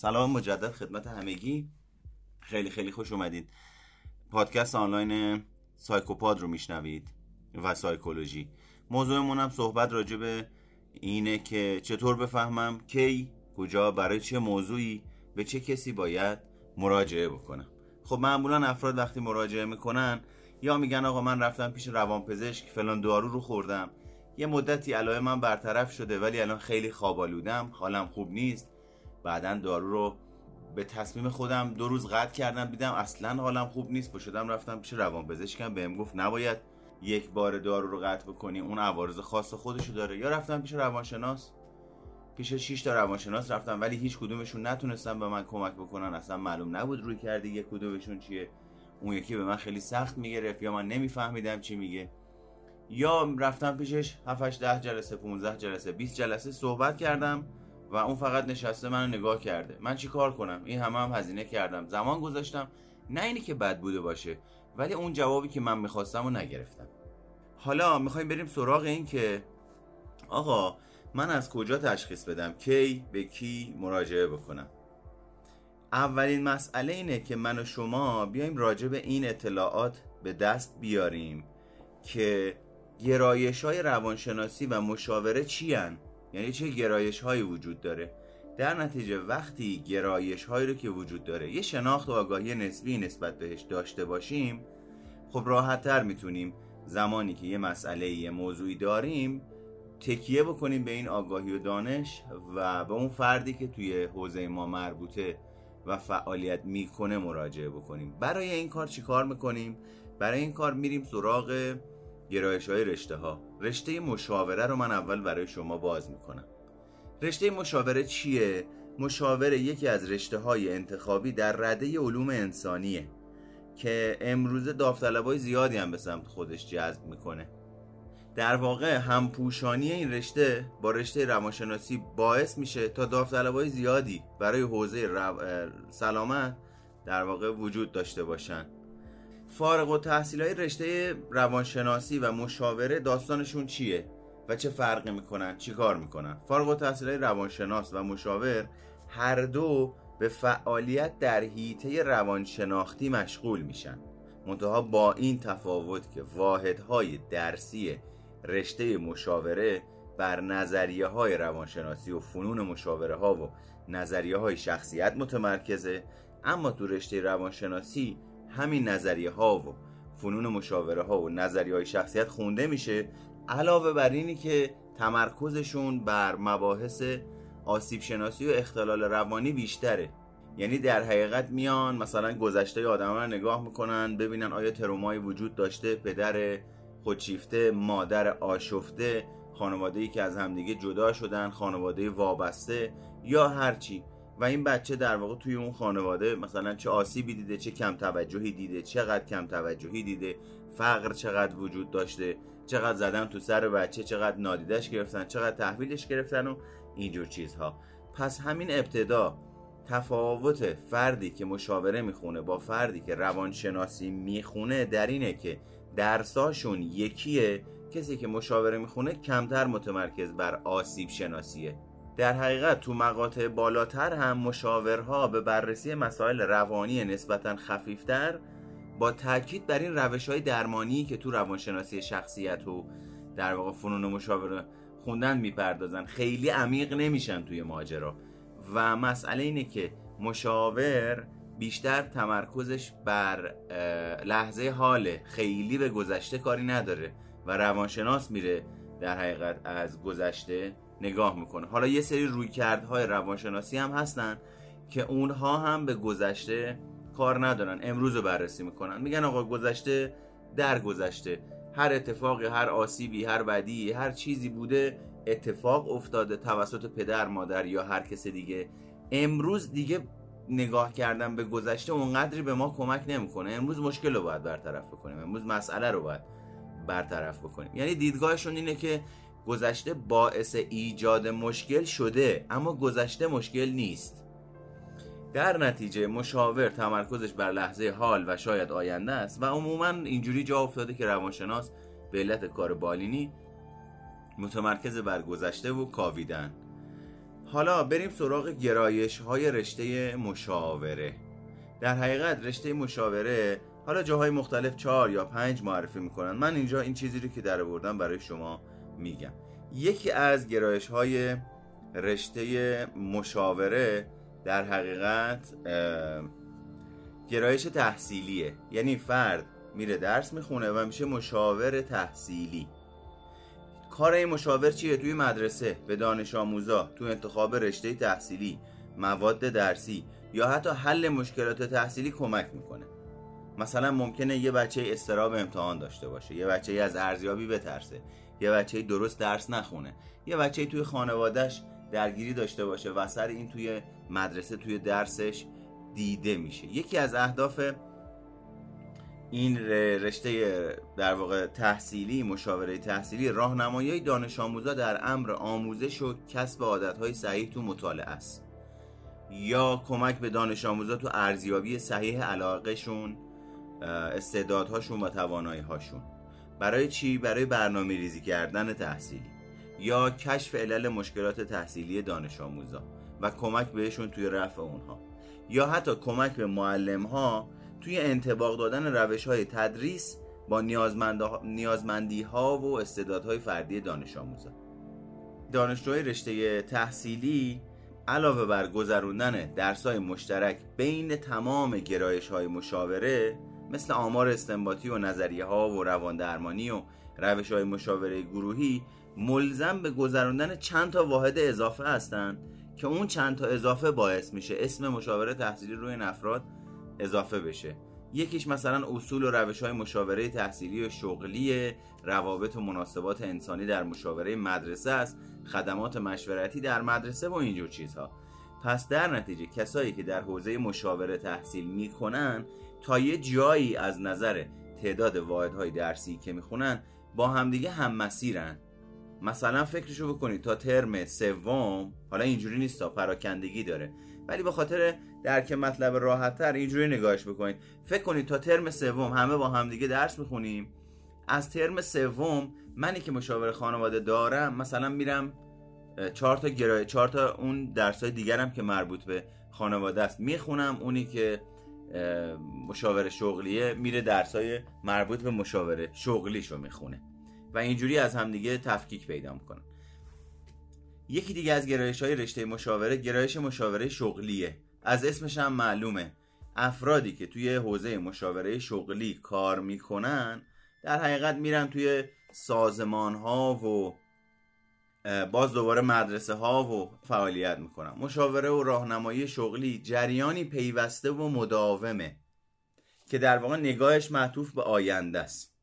سلام مجدد خدمت همگی. خیلی خیلی خوش اومدید. پادکست آنلاین سایکوپاد رو میشنوید و سایکولوژی. موضوعمون هم صحبت راجع به اینه که چطور بفهمم کی کجا برای چه موضوعی به چه کسی باید مراجعه بکنم. خب معمولا افراد وقتی مراجعه می‌کنن یا میگن آقا من رفتم پیش روانپزشک فلان دارو رو خوردم. یه مدتی علائم من برطرف شده ولی الان خیلی خوابالودم حالم خوب نیست. بعدا دارو رو به تصمیم خودم دو روز قطع کردم دیدم اصلا حالم خوب نیست با شدم رفتم پیش روانپزشکم بهم گفت نباید یک بار دارو رو قطع بکنی اون عوارض خاص خودشو داره. یا رفتم پیش روانشناس پیش 6 تا روانشناس رفتم ولی هیچ کدومشون نتونستن به من کمک بکنن اصلا معلوم نبود روی کردی یک کدومشون چیه. اون یکی به من خیلی سخت می‌گرفت یا من نمیفهمیدم چی میگه. یا رفتم پیشش 7 ده جلسه 15 جلسه 20 جلسه صحبت کردم. و اون فقط نشسته منو نگاه کرده. من چی کار کنم؟ این همه هم هزینه کردم. زمان گذاشتم. نه اینی که بد بوده باشه ولی اون جوابی که من می‌خواستم و نگرفتم. حالا می‌خوایم بریم سراغ این که آقا من از کجا تشخیص بدم کی به کی مراجعه بکنم؟ اولین مسئله اینه که من و شما بیایم راجع به این اطلاعات به دست بیاریم که گرایش های روانشناسی و مشاوره چی هن؟ یعنی چه گرایش هایی وجود داره در نتیجه وقتی گرایش هایی رو که وجود داره یه شناخت و آگاهی نسبی نسبت بهش داشته باشیم خب راحت تر می‌تونیم زمانی که یه مسئله یه موضوعی داریم تکیه بکنیم به این آگاهی و دانش و به اون فردی که توی حوزه ما مربوطه و فعالیت می‌کنه مراجعه بکنیم برای این کار چی کار می‌کنیم؟ برای این کار میریم سراغ گرایش های رشته ها رشته مشاوره رو من اول برای شما باز می‌کنم. رشته مشاوره چیه؟ مشاوره یکی از رشته های انتخابی در رده علوم انسانیه که امروزه داوطلبای زیادی هم به سمت خودش جذب می‌کنه. در واقع همپوشانی این رشته با رشته روانشناسی باعث میشه تا داوطلبای زیادی برای حوزه رو... سلامت در واقع وجود داشته باشن. فارغ و تحصیل های رشته روانشناسی و مشاوره داستانشون چیه و چه فرقی می‌کنن؟ چی کار می‌کنن؟ فارغ و تحصیل های روانشناس و مشاور هر دو به فعالیت در حیطه روانشناختی مشغول میشن. منتها با این تفاوت که واحدهای درسی رشته مشاوره بر نظریه های روانشناسی و فنون مشاوره ها و نظریه های شخصیت متمرکزه اما تو رشته روانشناسی همین نظریه ها و فنون مشاوره ها و نظریه های شخصیت خونده میشه علاوه بر اینی که تمرکزشون بر مباحث آسیب شناسی و اختلال روانی بیشتره. یعنی در حقیقت میان مثلا گذشته آدم رو نگاه می‌کنن ببینن آیا ترومایی وجود داشته پدر خودشیفته مادر آشفته خانواده ای که از همدیگه جدا شدن خانواده وابسته یا هرچی. و این بچه در واقع توی اون خانواده مثلا چه آسیبی دیده چه کم توجهی دیده چقدر کم توجهی دیده فقر چقدر وجود داشته چقدر زدن تو سر بچه چقدر نادیدش گرفتن چقدر تحویلش گرفتن و اینجور چیزها. پس همین ابتدا تفاوت فردی که مشاوره می‌خونه با فردی که روانشناسی می‌خونه در اینه که درساشون یکیه کسی که مشاوره می‌خونه کمتر متمرکز بر آسیب شناسیه. در حقیقت تو مقاطع بالاتر هم مشاورها به بررسی مسائل روانی نسبتا خفیفتر با تاکید بر این روش های درمانی که تو روانشناسی شخصیت و در واقع فنون مشاوره خوندن می‌پردازن خیلی عمیق نمیشن توی ماجرا. و مسئله اینه که مشاور بیشتر تمرکزش بر لحظه حاله خیلی به گذشته کاری نداره و روانشناس میره در حقیقت از گذشته نگاه می‌کنه. حالا یه سری رویکردهای روانشناسی هم هستن که اونها هم به گذشته کار ندارن. امروز رو بررسی می‌کنن. میگن آقا گذشته در گذشته هر اتفاقی هر آسیبی هر بدی هر چیزی بوده اتفاق افتاده توسط پدر مادر یا هر کس دیگه. امروز دیگه نگاه کردن به گذشته اونقدری به ما کمک نمی‌کنه. امروز مشکل رو باید برطرف بکنیم. امروز مسئله رو باید برطرف بکنیم. یعنی دیدگاهشون اینه که گذشته باعث ایجاد مشکل شده اما گذشته مشکل نیست. در نتیجه مشاور تمرکزش بر لحظه حال و شاید آینده است و عموما اینجوری جا افتاده که روانشناس به علت کار بالینی متمرکز بر گذشته و کاویدن. حالا بریم سراغ گرایش های رشته مشاوره. در حقیقت رشته مشاوره حالا جاهای مختلف چهار یا پنج معرفی می‌کنن. من اینجا این چیزی رو که در برای شما میگم. یکی از گرایش های رشته مشاوره در حقیقت گرایش تحصیلیه. یعنی فرد میره درس می‌خونه و میشه مشاور تحصیلی. کار این مشاور چیه؟ توی مدرسه به دانش آموزا تو انتخاب رشته تحصیلی مواد درسی یا حتی حل مشکلات تحصیلی کمک می‌کنه. مثلا ممکنه یه بچه استراب امتحان داشته باشه یه بچه از ارزیابی بترسه. یه بچه درست درس نخونه. یه بچه توی خانوادهش درگیری داشته باشه و سر این توی مدرسه توی درسش دیده میشه. یکی از اهداف این رشته در واقع تحصیلی مشاوره تحصیلی راهنمایی دانش آموزا در امر آموزش و کسب عادتهای صحیح تو مطالعه است. یا کمک به دانش آموزا تو ارزیابی صحیح علاقهشون استعدادهاشون و تواناییهاشون. برای چی؟ برای برنامه ریزی کردن تحصیلی. یا کشف علل مشکلات تحصیلی دانش آموزا و کمک بهشون توی رفع اونها. یا حتی کمک به معلم ها توی انتباق دادن روش های تدریس با نیازمندی ها و استعدادهای فردی دانش آموزا دانشجوی رشته تحصیلی علاوه بر گذروندن درسای مشترک بین تمام گرایش های مشاوره مثل آمار استنباطی و نظریه ها و روان درمانی و روش های مشاوره گروهی ملزم به گذراندن چند تا واحد اضافه هستند که اون چند تا اضافه باعث میشه اسم مشاوره تحصیلی روی این افراد اضافه بشه. یکیش مثلا اصول و روش های مشاوره تحصیلی و شغلی روابط و مناسبات انسانی در مشاوره مدرسه است خدمات مشورتی در مدرسه و اینجور چیزها. پس در نتیجه کسایی که در حوزه مشاوره تحصیل می‌کنن تا یه جایی از نظر تعداد واحدهای درسی که می‌خونن با همدیگه هم مسیرن. مثلا فکرشو بکنید تا ترم سوم حالا اینجوری نیست تا پراکندگی داره. ولی به خاطر درک مطلب راحت تر اینجوری نگاهش بکنید. فکر کنید تا ترم سوم همه با همدیگه درس می‌خونیم. از ترم سوم منی که مشاور خانواده دارم مثلا میرم چهار تا گرای چهار تا اون درس های دیگرم که مربوط به خانواده است می‌خونم. اونی که مشاور شغلیه میره درس های مربوط به مشاوره شغلیشو می‌خونه و اینجوری از همدیگه تفکیک پیدا می‌کنن. یکی دیگه از گرایش های رشته مشاوره گرایش مشاوره شغلیه. از اسمش هم معلومه. افرادی که توی حوزه مشاوره شغلی کار می‌کنن در حقیقت میرن توی سازمان ها و باز دوباره مدرسه ها و فعالیت می‌کنن مشاوره و راهنمایی شغلی جریانی پیوسته و مداومه که در واقع نگاهش معطوف به آینده است.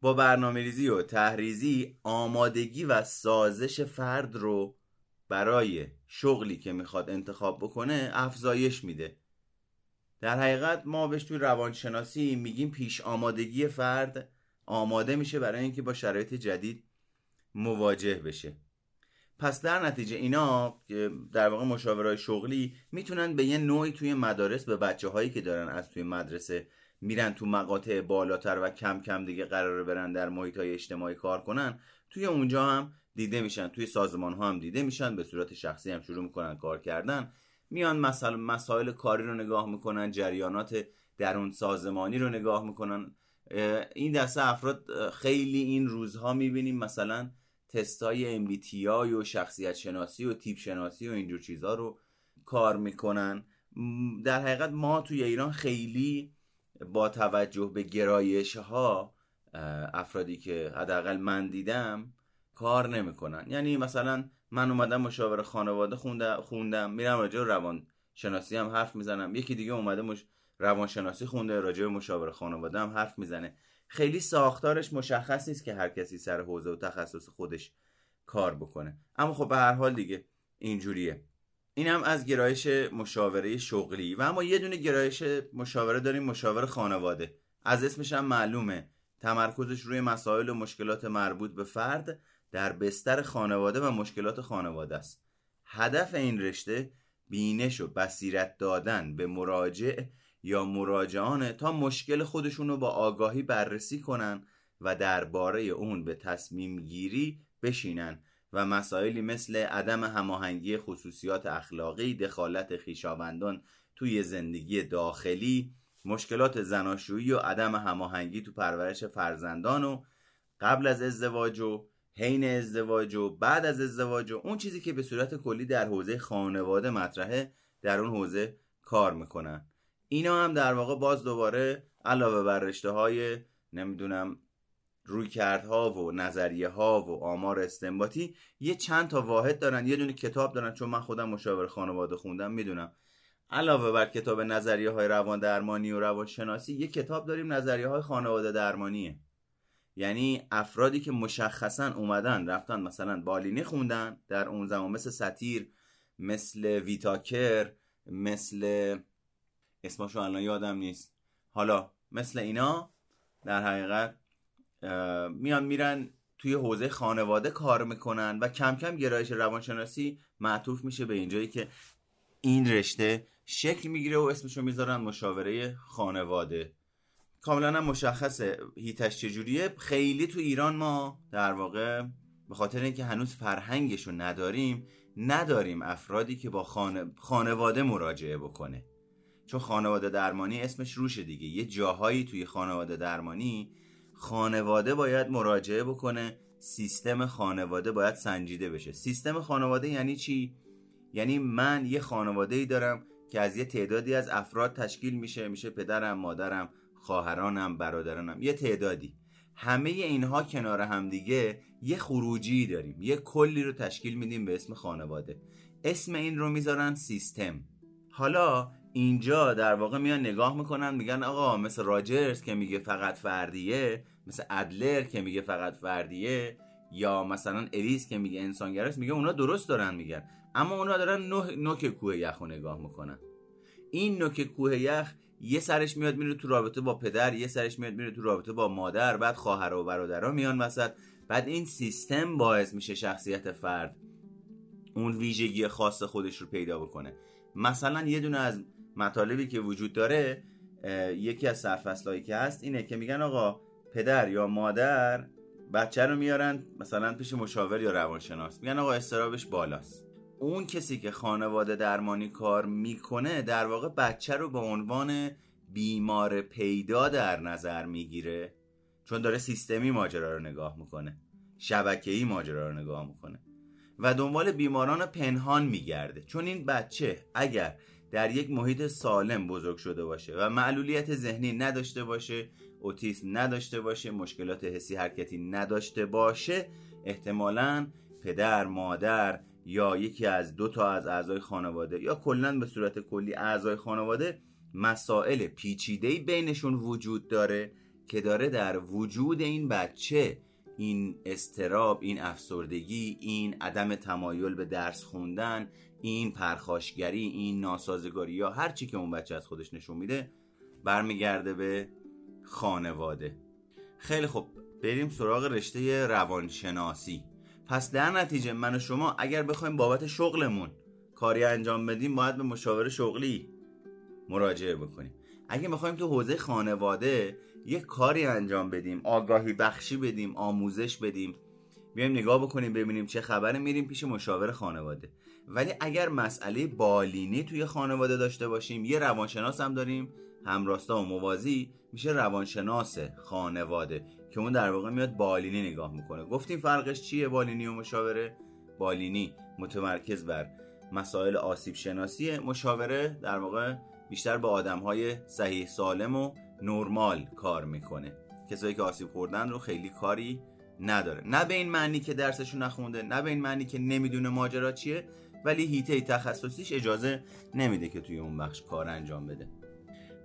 با برنامه ریزی و تحریزی آمادگی و سازش فرد رو برای شغلی که می‌خواد انتخاب بکنه افزایش میده. در حقیقت ما بهش توی روانشناسی میگیم پیش آمادگی فرد. آماده میشه برای اینکه با شرایط جدید مواجه بشه. پس در نتیجه اینا در واقع مشاورای شغلی می‌تونن به یه نوعی توی مدارس به بچه هایی که دارن از توی مدرسه میرن تو مقاطع بالاتر و کم کم دیگه قراره برن در محیط های اجتماعی کار کنن توی اونجا هم دیده میشن توی سازمان ها هم دیده میشن به صورت شخصی هم شروع می‌کنن کار کردن. میان مسائل, مسائل کاری رو نگاه می‌کنن جریانات درون سازمانی رو نگاه می‌کنن. این دسته افراد خیلی این روزها می‌بینیم مثلا تستای MBTI و شخصیت شناسی و تیپ شناسی و اینجور چیزها رو کار می‌کنن. در حقیقت ما توی ایران خیلی با توجه به گرایش ها افرادی که حداقل من دیدم کار نمی‌کنن. یعنی مثلا من اومدم مشاور خانواده خوندم میرم راجع روان شناسی هم حرف می‌زنم. یکی دیگه اومده مش... روان شناسی خونده راجع مشاور خانواده هم حرف می‌زنه. خیلی ساختارش مشخص نیست که هر کسی سر حوزه و تخصص خودش کار بکنه. اما خب به هر حال دیگه اینجوریه. این هم از گرایش مشاوره شغلی. و اما یه دونه گرایش مشاوره داریم مشاور خانواده. از اسمش هم معلومه. تمرکزش روی مسائل و مشکلات مربوط به فرد در بستر خانواده و مشکلات خانواده است. هدف این رشته بینش و بصیرت دادن به مراجع یا مراجعانه تا مشکل خودشون رو با آگاهی بررسی کنن و درباره اون به تصمیم گیری بشینن و مسائلی مثل عدم هماهنگی خصوصیات اخلاقی دخالت خیشاوندان توی زندگی داخلی مشکلات زناشویی و عدم هماهنگی تو پرورش فرزندان و قبل از ازدواج و حین ازدواج و بعد از ازدواج و اون چیزی که به صورت کلی در حوزه خانواده مطرحه در اون حوزه کار می‌کنن. اینا هم در واقع باز دوباره علاوه بر رشته های نمی‌دونم روی کردها و نظریه ها و آمار استنباطی یه چند تا واحد دارن یه دونه کتاب دارن چون من خودم مشاور خانواده خوندم می‌دونم. علاوه بر کتاب نظریه های روان درمانی و روان شناسی یه کتاب داریم نظریه های خانواده درمانیه. یعنی افرادی که مشخصا اومدن رفتن مثلا بالینی خوندن در اون زمان مثل ستیر مثل ویتاکر مثل اسمشو الان یادم نیست. حالا مثل اینا در حقیقت میان میرن توی حوزه خانواده کار می‌کنن و کم کم گرایش روانشناسی معطوف میشه به اینجایی که این رشته شکل می‌گیره و اسمشو می‌ذارن مشاوره خانواده. کاملا مشخصه. هیتش چجوریه؟ خیلی تو ایران ما در واقع به خاطر اینکه هنوز فرهنگش رو نداریم نداریم افرادی که با خانواده مراجعه بکنه. چون خانواده درمانی اسمش روشه دیگه. یه جاهایی توی خانواده درمانی خانواده باید مراجعه بکنه سیستم خانواده باید سنجیده بشه. سیستم خانواده یعنی چی؟ یعنی من یه خانواده ای دارم که از یه تعدادی از افراد تشکیل میشه میشه پدرم مادرم خواهرانم برادرانم. یه تعدادی. همه اینها کنار هم دیگه یه خروجی داریم. یه کلی رو تشکیل میدیم به اسم خانواده. اسم این رو می‌ذارن سیستم. حالا اینجا در واقع میان نگاه می‌کنن میگن آقا مثل راجرز که میگه فقط فردیه مثل ادلر که میگه فقط فردیه یا مثلا الیس که میگه انسانگراست میگه اونا درست دارن میگن. اما اونا دارن نوک کوه یخ رو نگاه می‌کنن. این نوک کوه یخ یه سرش میاد میره تو رابطه با پدر یه سرش میاد میره تو رابطه با مادر بعد خواهر و برادرها میان وسط. بعد این سیستم باعث میشه شخصیت فرد اون ویژگی خاص خودش رو پیدا بکنه. مثلا یه دونه از مطالبی که وجود داره یکی از سرفصلهایی که هست اینه که میگن آقا پدر یا مادر بچه رو میارن مثلا پیش مشاور یا روانشناس. میگن آقا استرابش بالاست. اون کسی که خانواده درمانی کار می‌کنه در واقع بچه رو به عنوان بیمار پیدا در نظر می‌گیره چون داره سیستمی ماجرا رو نگاه می‌کنه شبکه‌ای ماجرا رو نگاه می‌کنه و دنبال بیماران پنهان میگرده. چون این بچه اگر در یک محیط سالم بزرگ شده باشه و معلولیت ذهنی نداشته باشه اوتیسم نداشته باشه مشکلات حسی حرکتی نداشته باشه احتمالا پدر مادر یا یکی از دو تا از اعضای خانواده یا کلا به صورت کلی اعضای خانواده مسائل پیچیده بینشون وجود داره که داره در وجود این بچه این استراب این افسردگی این عدم تمایل به درس خوندن این پرخاشگری این ناسازگاری یا هر چی که اون بچه از خودش نشون میده برمیگرده به خانواده. خیلی خوب بریم سراغ رشته روانشناسی. پس در نتیجه من و شما اگر بخوایم بابت شغلمون کاری انجام بدیم باید به مشاور شغلی مراجعه بکنیم. اگه می‌خوایم تو حوزه خانواده یک کاری انجام بدیم آگاهی بخشی بدیم آموزش بدیم بیایم نگاه بکنیم ببینیم چه خبره میریم پیش مشاور خانواده. ولی اگر مسئله بالینی توی خانواده داشته باشیم یه روانشناس هم داریم همراستا و موازی میشه روانشناس خانواده که اون در واقع میاد بالینی نگاه می‌کنه. گفتیم فرقش چیه بالینی و مشاوره؟ بالینی متمرکز بر مسائل آسیب شناسی مشاوره در واقع بیشتر با آدم های صحیح سالم و نرمال کار می‌کنه. کسایی که آسیب خوردن رو خیلی کاری نداره. نه به این معنی که درسشون نخونده نه به این معنی که نمی‌دونه ماجرا چیه. ولی هیته تخصصیش اجازه نمیده که توی اون بخش کار انجام بده.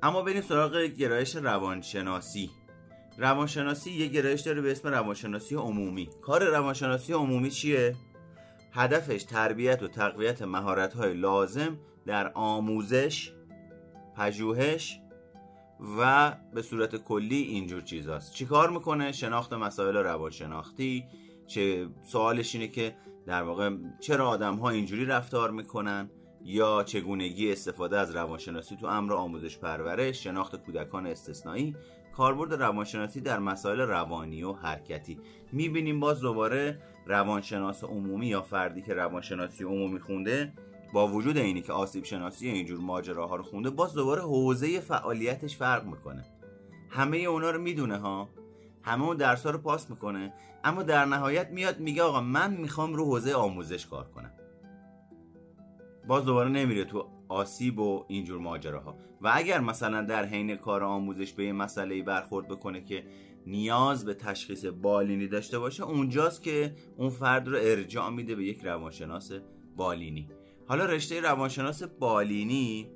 اما بریم سراغ گرایش روانشناسی. روانشناسی یه گرایش داره به اسم روانشناسی عمومی. کار روانشناسی عمومی چیه؟ هدفش تربیت و تقویت مهارت‌های لازم در آموزش پژوهش و به صورت کلی اینجور چیزاست. چیکار می‌کنه؟ شناخت مسائل روانشناختی. چه سوالش اینه که در واقع چرا آدم ها اینجوری رفتار می‌کنن یا چگونگی استفاده از روانشناسی تو امر آموزش پرورش شناخت کودکان استثنایی کاربرد روانشناسی در مسائل روانی و حرکتی. می‌بینیم باز دوباره روانشناس عمومی یا فردی که روانشناسی عمومی خونده با وجود اینی که آسیب شناسی اینجور ماجراها رو خونده باز دوباره حوزه فعالیتش فرق می‌کنه. همه اونا رو می‌دونه ها؟ همه اون رو پاس می‌کنه. اما در نهایت میاد میگه آقا من می‌خوام رو حوزه آموزش کار کنم. باز دوباره نمیره تو آسیب و اینجور ماجراها. و اگر مثلا در حین کار آموزش به یه مسئله برخورد بکنه که نیاز به تشخیص بالینی داشته باشه اونجاست که اون فرد رو ارجاع میده به یک روانشناس بالینی. حالا رشته روانشناس بالینی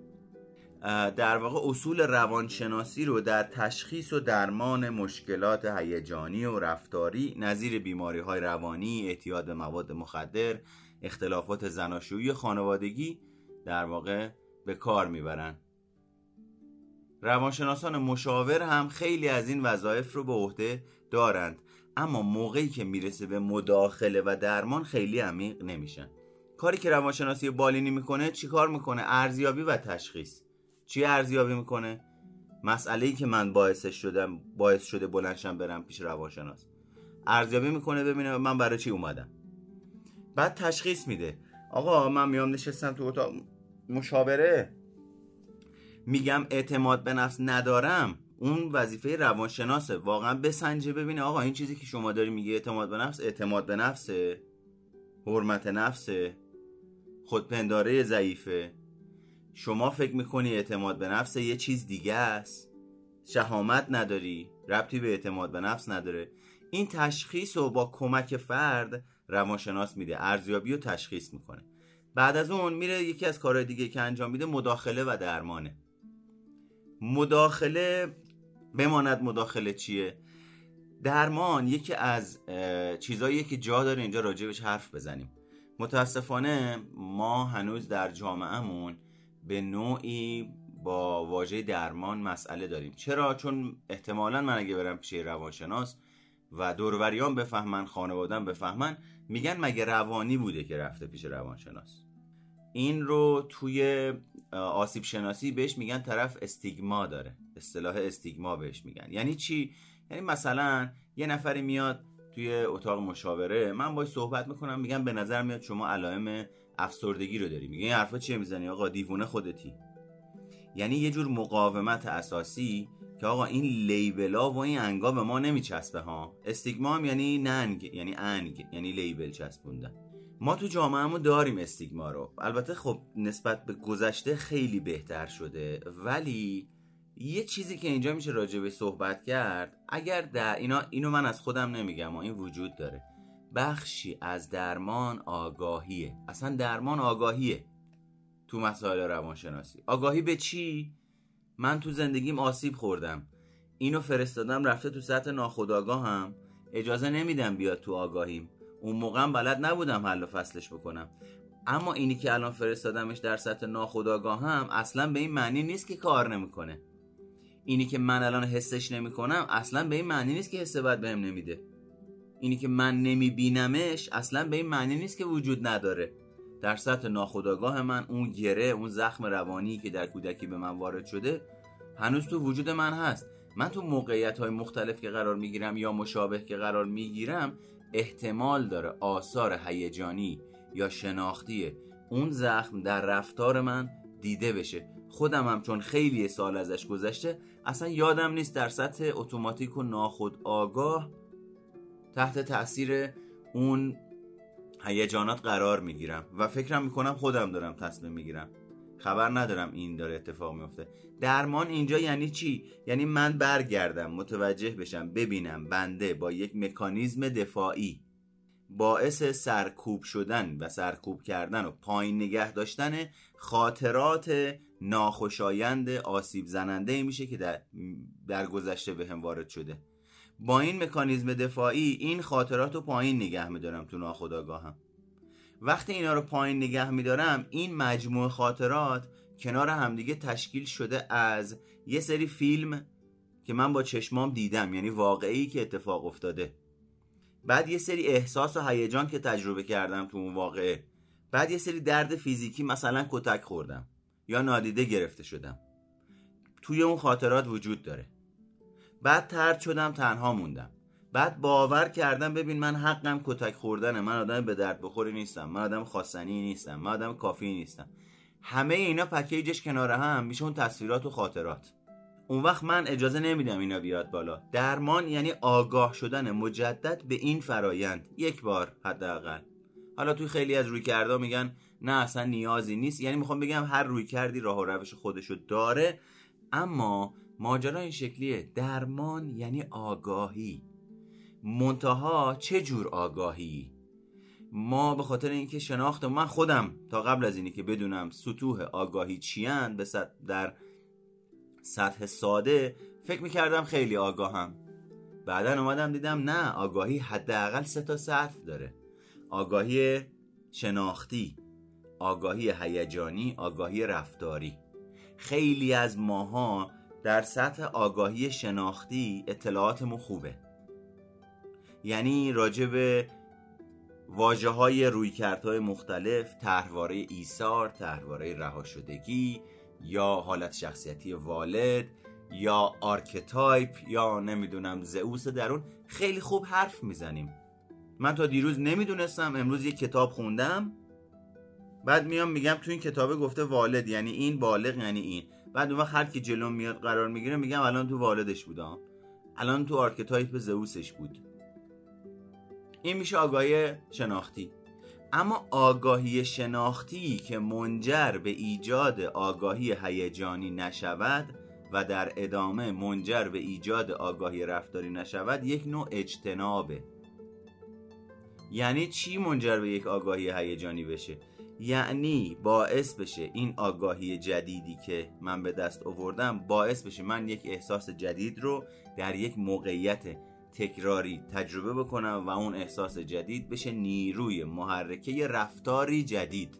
در واقع اصول روانشناسی رو در تشخیص و درمان مشکلات هیجانی و رفتاری نظیر بیماری های روانی، اعتیاد به مواد مخدر، اختلافات زناشویی خانوادگی در واقع به کار می‌برن. روانشناسان مشاور هم خیلی از این وظایف رو به عهده دارند اما موقعی که می‌رسه به مداخله و درمان خیلی عمیق نمیشن. کاری که روانشناسی بالینی می‌کنه چیکار می‌کنه؟ ارزیابی و تشخیص. چی ارزیابی می‌کنه؟ مسئله ای که من باعثش شدم باعث شده بلنشم برم پیش روانشناس. ارزیابی می‌کنه ببینه من برای چی اومدم. بعد تشخیص میده. آقا من میام نشستم تو اتاق. مشاوره. میگم اعتماد به نفس ندارم. اون وظیفه روانشناسه. واقعا بسنجه ببینه. آقا این چیزی که شما داری میگه اعتماد به نفس اعتماد به نفسه. حرمت نفسه. خودپنداره ضعیفه. شما فکر می‌کنی اعتماد به نفس یه چیز دیگه است؟ شهامت نداری ربطی به اعتماد به نفس نداره. این تشخیص رو با کمک فرد روانشناس میده ارزیابی و تشخیص می‌کنه. بعد از اون میره یکی از کارهای دیگه که انجام میده مداخله و درمانه. مداخله بماند مداخله چیه؟ درمان یکی از چیزهایی که جا داره اینجا راجبش حرف بزنیم. متاسفانه ما هنوز در جامعهمون به نوعی با واژه درمان مسئله داریم. چرا؟ چون احتمالا من اگه برم پیش روانشناس و دوروریان بفهمن خانوادم بفهمن میگن مگه روانی بوده که رفته پیش روانشناس. این رو توی آسیب شناسی بهش میگن طرف استیگما داره. اصطلاح استیگما بهش میگن. یعنی چی؟ یعنی مثلا یه نفری میاد توی اتاق مشاوره من باید صحبت می‌کنم میگم به نظر میاد شما علائم افسردگی رو داری. میگه این حرفا چیه می‌زنی؟ آقا دیوونه خودتی. یعنی یه جور مقاومت اساسی که آقا این لیبلا و این انگا به ما نمیچسبه ها. استیگما هم یعنی ننگ یعنی انگ یعنی لیبل چسبوندن. ما تو جامعهمون داریم استیگما رو. البته خب نسبت به گذشته خیلی بهتر شده. ولی یه چیزی که اینجا میشه راجع به صحبت کرد اگر در اینا اینو من از خودم نمیگم این وجود داره. بخشی از درمان آگاهیه. اصلا درمان آگاهیه تو مسائل روانشناسی. آگاهی به چی؟ من تو زندگیم آسیب خوردم. اینو فرستادم رفته تو سطح هم اجازه نمیدم بیاد تو آگاهیم. اون موقع بلد نبودم حل و فصلش بکنم. اما اینی که الان فرستادمش در سطح هم اصلا به این معنی نیست که کار نمی‌کنه. اینی که من الان حسش نمی‌کنم اصلا به این معنی نیست که حس بد بهم نمیده. اینی که من نمیبینمش اصلا به این معنی نیست که وجود نداره. در سطح ناخودآگاه من اون گره اون زخم روانی که در کودکی به من وارد شده هنوز تو وجود من هست. من تو موقعیت های مختلف که قرار می‌گیرم یا مشابه که قرار می‌گیرم احتمال داره آثار هیجانی یا شناختی اون زخم در رفتار من دیده بشه. خودم هم چون خیلی سال ازش گذشته اصلا یادم نیست در سطح اتوماتیک و ناخود آگاه تحت تاثیر اون هیجانات قرار می‌گیرم. و فکرم می‌کنم خودم دارم تصمیم می‌گیرم. خبر ندارم این داره اتفاق میفته درمان اینجا یعنی چی؟ یعنی من برگردم متوجه بشم ببینم بنده با یک مکانیزم دفاعی باعث سرکوب شدن و سرکوب کردن و پایین نگه داشتن خاطرات ناخوشایند آسیب زننده میشه که در, در گذشته به هم وارد شده. با این مکانیزم دفاعی این خاطرات رو پایین نگه میدارم تو ناخودآگاهم. وقتی اینا رو پایین نگه میدارم این مجموع خاطرات کنار همدیگه تشکیل شده از یه سری فیلم که من با چشمام دیدم یعنی واقعی که اتفاق افتاده. بعد یه سری احساس و هیجان که تجربه کردم تو اون واقعه. بعد یه سری درد فیزیکی مثلا کتک خوردم یا نادیده گرفته شدم. توی اون خاطرات وجود داره. بعد ترد شدم تنها موندم. بعد باور کردم ببین من حقم کتک خوردنه. من آدم به درد بخوری نیستم. من آدم خواستنی نیستم. من آدم کافی نیستم. همه اینا پکیجش کنار هم. میشه اون تصویرات و خاطرات. اون وقت من اجازه نمیدم اینا بیاد بالا. درمان یعنی آگاه شدن مجدد به این فرایند. یک بار حداقل. حالا توی خیلی از روی کرده میگن نه اصلا نیازی نیست. یعنی می‌خوام بگم هر روی کردی راه و روش خودشو داره. اما ماجرا این شکلیه. درمان یعنی آگاهی. منتها چه جور آگاهی؟ ما به خاطر اینکه شناخت من خودم تا قبل از اینی که بدونم سطوح آگاهی چیان به در سطح ساده فکر می‌کردم خیلی آگاهم. بعدا اومدم دیدم نه آگاهی حداقل سه تا سطح داره. آگاهی شناختی آگاهی هیجانی آگاهی رفتاری. خیلی از ماها در سطح آگاهی شناختی اطلاعاتمون خوبه. یعنی راجع به واژه های رویه های مختلف طرحواره ایثار طرحواره رهاشدگی یا حالت شخصیتی والد یا archetype یا نمی‌دونم زئوس درون خیلی خوب حرف می‌زنیم. من تا دیروز نمی‌دونستم امروز یه کتاب خوندم. بعد میام میگم تو این کتابه گفته والد یعنی این بالغ یعنی این. بعد اون وقت هر کی جلو میاد قرار می‌گیره میگم الان تو والدش بودم الان تو archetype زئوسش بود. این میشه آگاهی شناختی. اما آگاهی شناختی که منجر به ایجاد آگاهی هیجانی نشود و در ادامه منجر به ایجاد آگاهی رفتاری نشود یک نوع اجتنابه. یعنی چی منجر به یک آگاهی هیجانی بشه؟ یعنی باعث بشه این آگاهی جدیدی که من به دست آوردم باعث بشه من یک احساس جدید رو در یک موقعیت تکراری تجربه بکنم و اون احساس جدید بشه نیروی محرکه رفتاری جدید.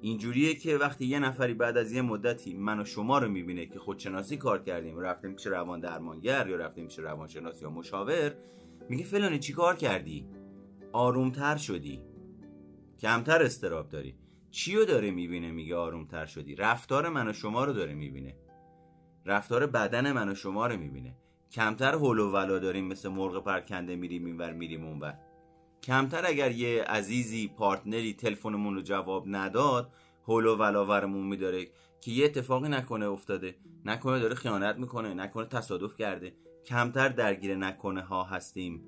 اینجوریه که وقتی یه نفری بعد از یه مدتی من و شما رو می‌بینه که خودشناسی کار کردیم رفتیم پیش روان درمانگر یا رفتیم پیش روانشناس یا مشاور میگه فلانی چی کار کردی؟ آرومتر شدی. کمتر استراب داری. چی رو داره می‌بینه؟ میگه آرومتر شدی. رفتار من و شما رو داره می‌بینه. رفتار بدن من و شما رو می‌بینه. کمتر هول و ولا داریم مثل مرغ پرکنده میریم اینور میریم اونور. کمتر اگر یه عزیزی پارتنری تلفنمون رو جواب نداد هول و ولا ورمون میداره که یه اتفاقی نکنه افتاده. نکنه داره خیانت می‌کنه نکنه تصادف کرده. کمتر درگیر نکنه ها هستیم.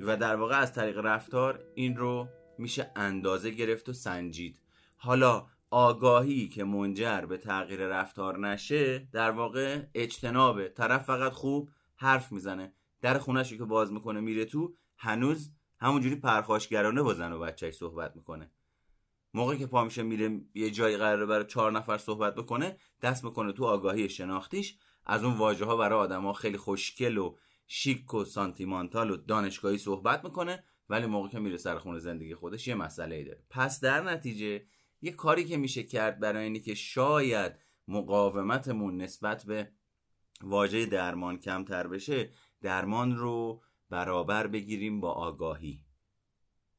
و در واقع از طریق رفتار این رو میشه اندازه گرفت و سنجید. حالا آگاهی که منجر به تغییر رفتار نشه در واقع اجتنابه. طرف فقط خوب حرف می‌زنه. در خونش که باز می‌کنه میره تو هنوز همونجوری پرخاشگرانه با زن و بچهش صحبت می‌کنه. موقعی که پا میشه میره یه جایی قراره برای چهار نفر صحبت بکنه دست می‌کنه تو آگاهی شناختیش. از اون واژه ها برای آدما خیلی خوشگل و شیک و سانتیمانتال و دانشگاهی صحبت می‌کنه. ولی موقع که میره سر خونه زندگی خودش یه مسئله ای داره. پس در نتیجه یه کاری که میشه کرد برای اینی که شاید مقاومتمون نسبت به واژه درمان کمتر بشه درمان رو برابر بگیریم با آگاهی.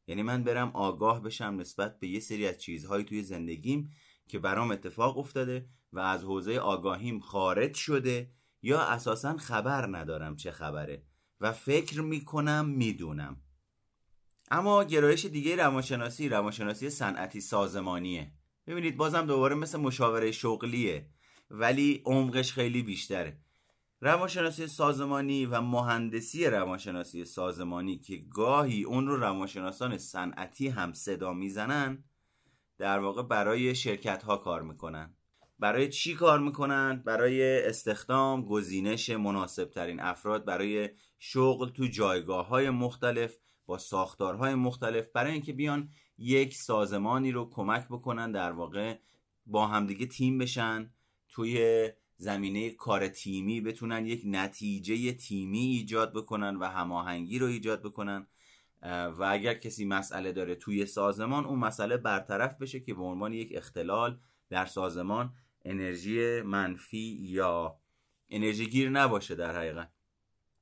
یعنی من برم آگاه بشم نسبت به یه سری از چیزهایی توی زندگیم که برام اتفاق افتاده و از حوزه آگاهیم خارج شده یا اساسا خبر ندارم چه خبره و فکر می‌کنم می‌دونم. اما گرایش دیگه روانشناسی روانشناسی صنعتی سازمانیه. ببینید بازم دوباره مثل مشاوره شغلیه ولی عمقش خیلی بیشتره. روانشناسی سازمانی و مهندسی روانشناسی سازمانی که گاهی اون رو روانشناسان صنعتی هم صدا می‌زنن در واقع برای شرکت ها کار می‌کنن. برای چی کار می‌کنن؟ برای استخدام گزینش مناسب ترین افراد برای شغل تو جایگاه های مختلف با ساختارهای مختلف برای اینکه بیان یک سازمانی رو کمک بکنن در واقع با همدیگه تیم بشن توی زمینه کار تیمی بتونن یک نتیجه تیمی ایجاد بکنن و هماهنگی رو ایجاد بکنن. و اگر کسی مسئله داره توی سازمان اون مسئله برطرف بشه که به عنوان یک اختلال در سازمان انرژی منفی یا انرژی گیر نباشه در حقیقت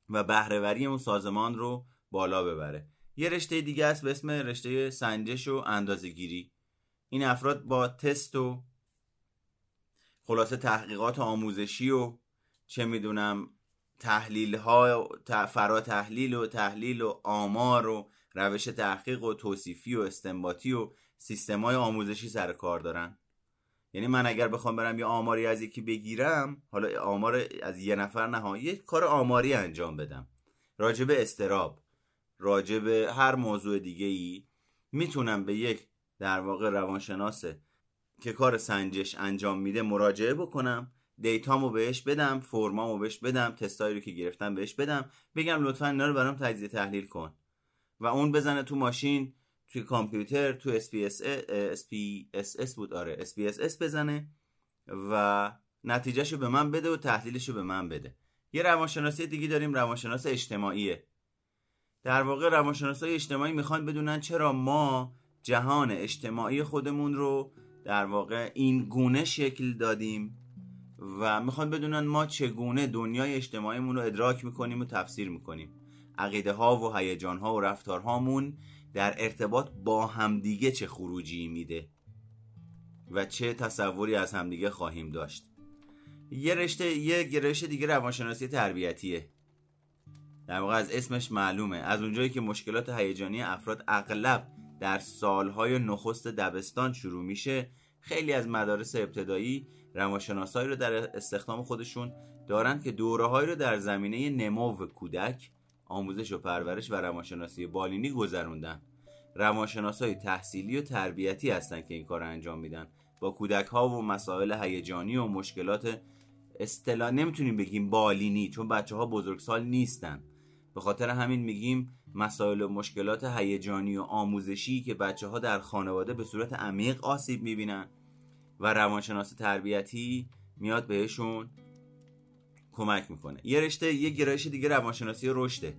و بهرهوری اون سازمان رو بالا ببره. یه رشته دیگه است به اسم رشته سنجش و اندازهگیری. این افراد با تست و خلاصه تحقیقات آموزشی و چه می‌دونم تحلیل ها فرا تحلیل و تحلیل و آمار و روش تحقیق و توصیفی و استنباطی و سیستم های آموزشی سر کار دارن. یعنی من اگر بخوام برم یه آماری از یکی بگیرم حالا آمار از یه نفر نه یه کار آماری انجام بدم. راجب استراب. راجب هر موضوع دیگه ای می‌تونم به یک در واقع روانشناسه که کار سنجش انجام میده مراجعه بکنم. دیتامو بهش بدم فرمامو بهش بدم تستایی رو که گرفتم بهش بدم. بگم لطفا اینا رو برام تجزیه تحلیل کن. و اون بزنه تو ماشین توی کامپیوتر تو SPSS بود. آره SPSS بزنه و نتیجهشو به من بده و تحلیلشو به من بده. یه روانشناسی دیگه داریم روانشناس اجتماعیه. در واقع روانشناسای اجتماعی می‌خوان بدونن چرا ما جهان اجتماعی خودمون رو در واقع این گونه شکل دادیم و می‌خوان بدونن ما چگونه دنیای اجتماعیمون رو ادراک می‌کنیم و تفسیر می‌کنیم. عقیده ها و هیجان ها و رفتارهامون در ارتباط با همدیگه چه خروجی میده و چه تصوری از همدیگه خواهیم داشت. یه رشته یه گرایش دیگه روانشناسی تربیتیه. در واقع از اسمش معلومه. از اونجایی که مشکلات هیجانی افراد اغلب در سالهای نخست دبستان شروع میشه خیلی از مدارس ابتدایی روانشناسایی رو در استخدام خودشون دارند که دوره رو در زمینه نمو کودک آموزش و پرورش و روانشناسی بالینی گذروندن. روانشناسای تحصیلی و تربیتی هستن که این کار رو انجام میدن. با کودک ها و مسائل هیجانی و مشکلات اصطلاح نمی‌تونیم بگیم بالینی چون بچه ها بزرگسال نیستن. به خاطر همین میگیم مسائل و مشکلات هیجانی و آموزشی که بچه ها در خانواده به صورت عمیق آسیب می‌بینن و روانشناس تربیتی میاد بهشون کمک می‌کنه. یه رشته یه گرایش دیگه روانشناسی رشده.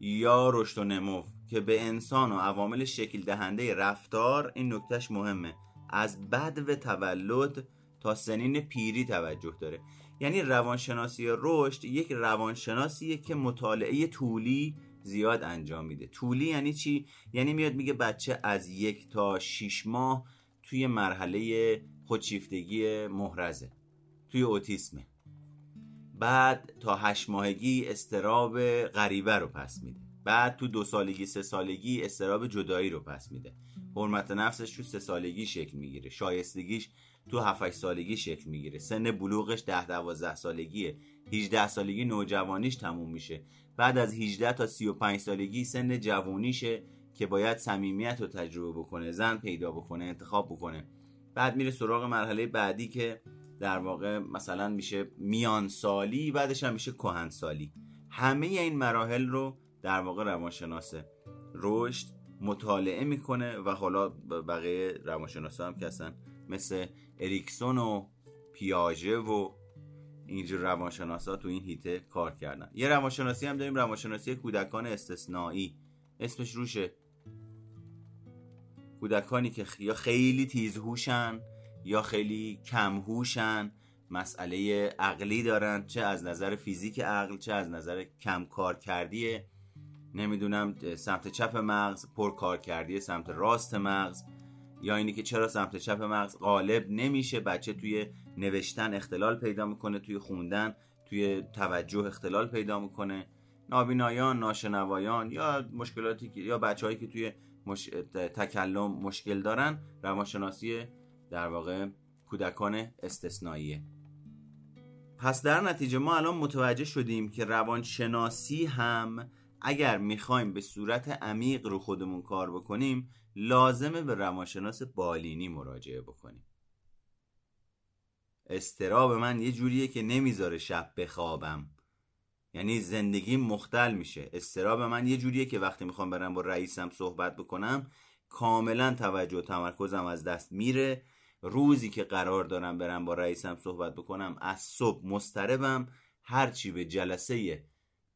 یا رشد و نمو که به انسان و عوامل شکل دهنده رفتار این نکتهش مهمه. از بد و تولد تا سنین پیری توجه داره. یعنی روانشناسی رشد یک روانشناسیه که مطالعه طولی زیاد انجام میده. طولی یعنی چی؟ یعنی میاد میگه بچه از یک تا شیش ماه توی مرحله خودشیفتگی محرزه توی اوتیسمه. بعد تا هشت ماهگی استراب غریبه رو پس میده. بعد تو دو سالگی سه سالگی استراب جدایی رو پس میده. حرمت نفسش تو سه سالگی شکل می‌گیره. شایستگیش تو 7 سالگی شکل می‌گیره. سن بلوغش 10 12 سالگیه. 18 سالگی نوجوانیش تموم میشه. بعد از 18 تا 35 سالگی سن جوونیشه که باید صمیمیت رو تجربه بکنه زن پیدا بکنه انتخاب بکنه. بعد میره سراغ مرحله بعدی که در واقع مثلا میشه میان سالی بعدش هم میشه کهن سالی همه این مراحل رو در واقع روانشناسه. رشد مطالعه می‌کنه و حالا بقیه روانشناس هم که هستن مثل اریکسون و پیاژه و اینجور روانشناس ها تو این هیته کار کردن. یه روانشناسی هم داریم روانشناسی کودکان استثنایی. اسمش روشه. کودکانی که یا خیلی تیزهوشن یا خیلی کمهوشن مسئله عقلی دارن چه از نظر فیزیک عقل چه از نظر کم کار کردیه نمی‌دونم سمت چپ مغز پر کار کردی سمت راست مغز. یا اینی که چرا سمت چپ مغز غالب نمیشه بچه توی نوشتن اختلال پیدا می‌کنه توی خوندن توی توجه اختلال پیدا می‌کنه. نابینایان ناشنوایان یا مشکلاتی که یا بچههایی که توی مش... تکلم مشکل دارن روانشناسی در واقع کودکان استثنائیه. پس در نتیجه ما الان متوجه شدیم که روانشناسی هم اگر می‌خوایم به صورت عمیق رو خودمون کار بکنیم لازمه به روانشناس بالینی مراجعه بکنیم استراب من یه جوریه که نمی‌ذاره شب بخوابم. یعنی زندگی مختل میشه. استراب من یه جوریه که وقتی می‌خوام برم با رئیسم صحبت بکنم کاملا توجه و تمرکزم از دست میره. روزی که قرار دارم برم با رئیسم صحبت بکنم از صبح مستربم هرچی به جلسه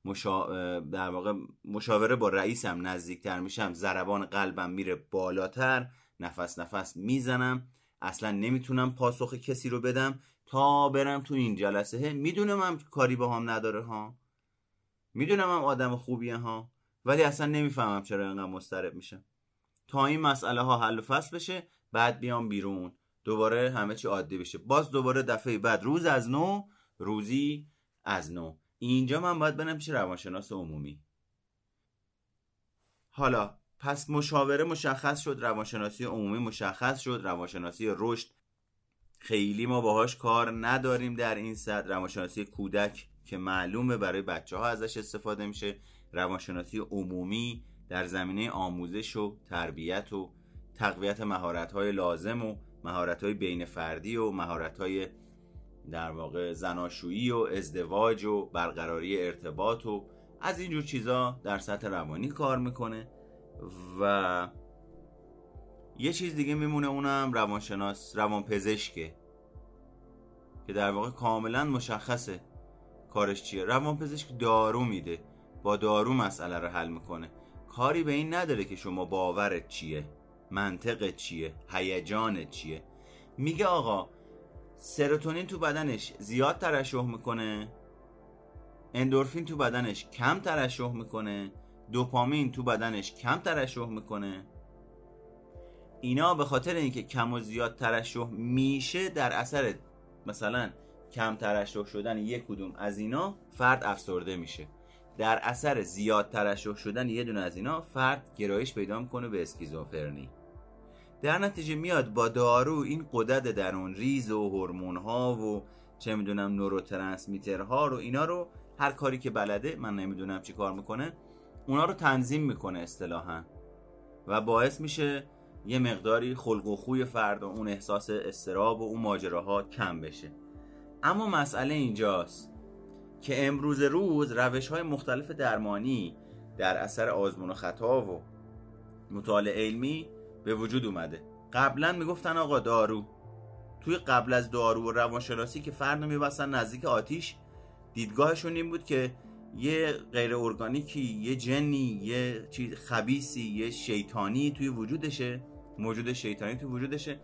مشا... در واقع مشاوره با رئیسم نزدیکتر میشم ضربان قلبم میره بالاتر نفس نفس می‌زنم اصلا نمی‌تونم پاسخ کسی رو بدم تا برم تو این جلسه. می‌دونم هم کاری با هم نداره ها. می‌دونم هم آدم خوبیه ها ولی اصلا نمی‌فهمم چرا اینقدر مضطرب میشم. تا این مسئله ها حل و فصل بشه بعد بیام بیرون. دوباره همه چی عادی بشه. باز دوباره دفعه بعد روز از نو روزی از نو. اینجا من باید برم پیش روانشناس عمومی. حالا پس مشاوره مشخص شد روانشناسی عمومی مشخص شد روانشناسی رشد. خیلی ما باهاش کار نداریم در این صد. روانشناسی کودک که معلومه برای بچه ها ازش استفاده میشه. روانشناسی عمومی در زمینه آموزش و تربیت و تقویت مهارت های لازم و مهارت های بین فردی و مهارت های در واقع زناشویی و ازدواج و برقراری ارتباط و از اینجور چیزا در سطح روانی کار می‌کنه و یه چیز دیگه میمونه اونم روانشناس روانپزشکه که در واقع کاملا مشخصه کارش چیه. روانپزشک دارو میده با دارو مسئله رو حل می‌کنه. کاری به این نداره که شما باورت چیه منطق چیه هیجان چیه. میگه آقا سروتونین تو بدنش زیاد ترشح می‌کنه. اندورفین تو بدنش کم ترشح می‌کنه. دوپامین تو بدنش کم ترشح می‌کنه. اینا به خاطر اینکه کم و زیاد ترشح میشه در اثر مثلا کم ترشح شدن یک کدوم از اینا فرد افسرده میشه. در اثر زیاد ترشح شدن یه دونه از اینا فرد گرایش پیدا می‌کنه به اسکیزوفرنی. در نتیجه میاد با دارو این قدرت درون ریز و هورمون ها و چه می‌دونم نوروترانسمیترها رو اینا رو هر کاری که بلده من نمی‌دونم چی کار می‌کنه اونا رو تنظیم می‌کنه اصطلاحا و باعث میشه یه مقداری خلق و خوی فرد و اون احساس استراب و اون ماجراها کم بشه. اما مسئله اینجاست که امروز روز روش های مختلف درمانی در اثر آزمون و خطا و مطالعه علمی به وجود اومده. قبلا می‌گفتن آقا دارو. توی قبل از دارو و روانشناسی که فرد میبستن نزدیک آتیش دیدگاهشون این بود که یه غیر ارگانیکی یه جنی یه چیز خبیسی یه شیطانی توی وجودشه موجود شیطانی توی وجودشه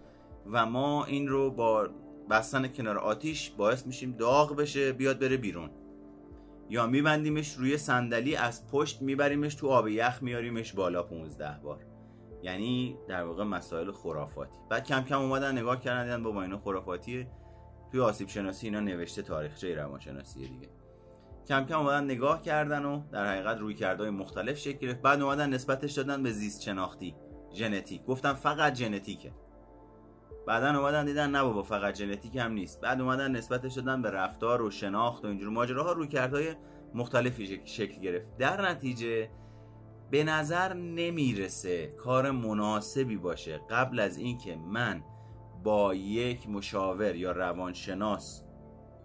و ما این رو با بستن کنار آتیش باعث میشیم داغ بشه بیاد بره بیرون. یا میبندیمش روی صندلی از پشت میبریمش تو آب یخ میاریمش بالا 15 بار. یعنی در واقع مسائل خرافاتی. بعد کم کم اومدن نگاه کردن دیدن با اینا خرافاتیه توی آسیب شناسی اینا نوشته تاریخچه روانشناسی دیگه. کم کم اومدن نگاه کردن و در حقیقت روی کردهای مختلف شکل گرفت. بعد اومدن نسبتش دادن به زیست شناختی ژنتیک. گفتن فقط ژنتیکه. بعدا اومدن دیدن نه بابا فقط ژنتیک هم نیست. بعد اومدن نسبتش دادن به رفتار و شناخت و اینجور. ماجراها روی کردهای مختلفی شکل گرفت. در نتیجه به نظر نمی‌رسه کار مناسبی باشه قبل از اینکه من با یک مشاور یا روانشناس